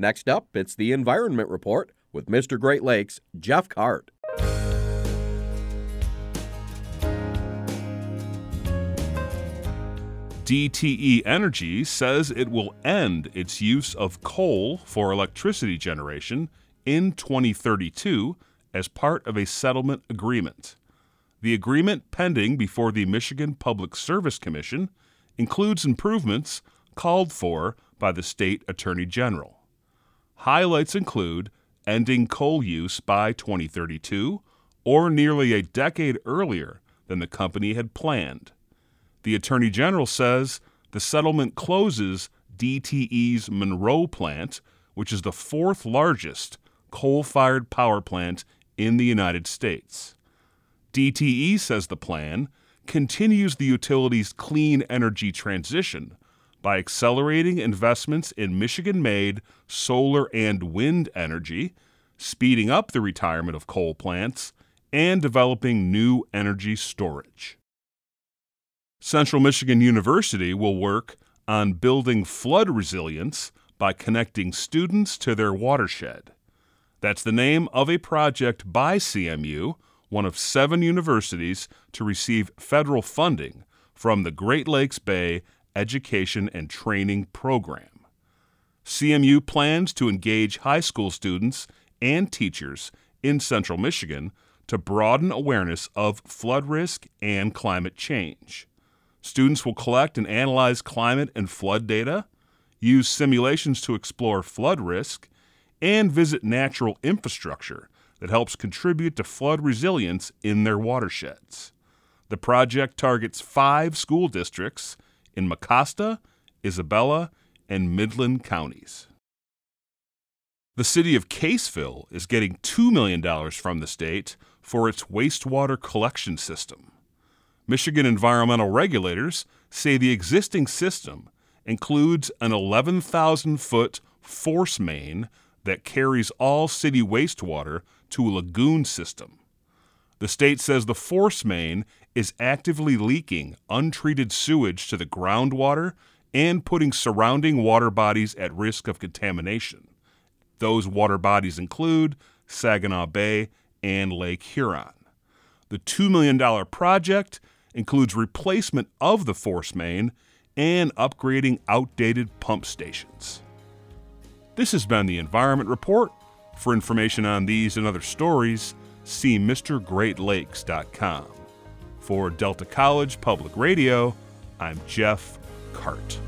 Next up, it's the Environment Report with Mr. Great Lakes, Jeff Kart. DTE Energy says it will end its use of coal for electricity generation in 2032 as part of a settlement agreement. The agreement pending before the Michigan Public Service Commission includes improvements called for by the state attorney general. Highlights include ending coal use by 2032, or nearly a decade earlier than the company had planned. The Attorney General says the settlement closes DTE's Monroe plant, which is the fourth largest coal fired power plant in the United States. DTE says the plan continues the utility's clean energy transition by accelerating investments in Michigan made solar and wind energy, speeding up the retirement of coal plants, and developing new energy storage. Central Michigan University will work on building flood resilience by connecting students to their watershed. That's the name of a project by CMU, one of seven universities to receive federal funding from the Great Lakes Bay Education and Training Program. CMU plans to engage high school students and teachers in central Michigan to broaden awareness of flood risk and climate change. Students will collect and analyze climate and flood data, use simulations to explore flood risk, and visit natural infrastructure that helps contribute to flood resilience in their watersheds. The project targets five school districts in Mecosta, Isabella, and Midland counties. The city of Caseville is getting $2 million from the state for its wastewater collection system. Michigan environmental regulators say the existing system includes an 11,000 foot force main that carries all city wastewater to a lagoon system. The state says the force main is actively leaking untreated sewage to the groundwater and putting surrounding water bodies at risk of contamination. Those water bodies include Saginaw Bay and Lake Huron. The $2 million project includes replacement of the force main and upgrading outdated pump stations. This has been the Environment Report. For information on these and other stories, see MrGreatLakes.com. For Delta College Public Radio, I'm Jeff Kart.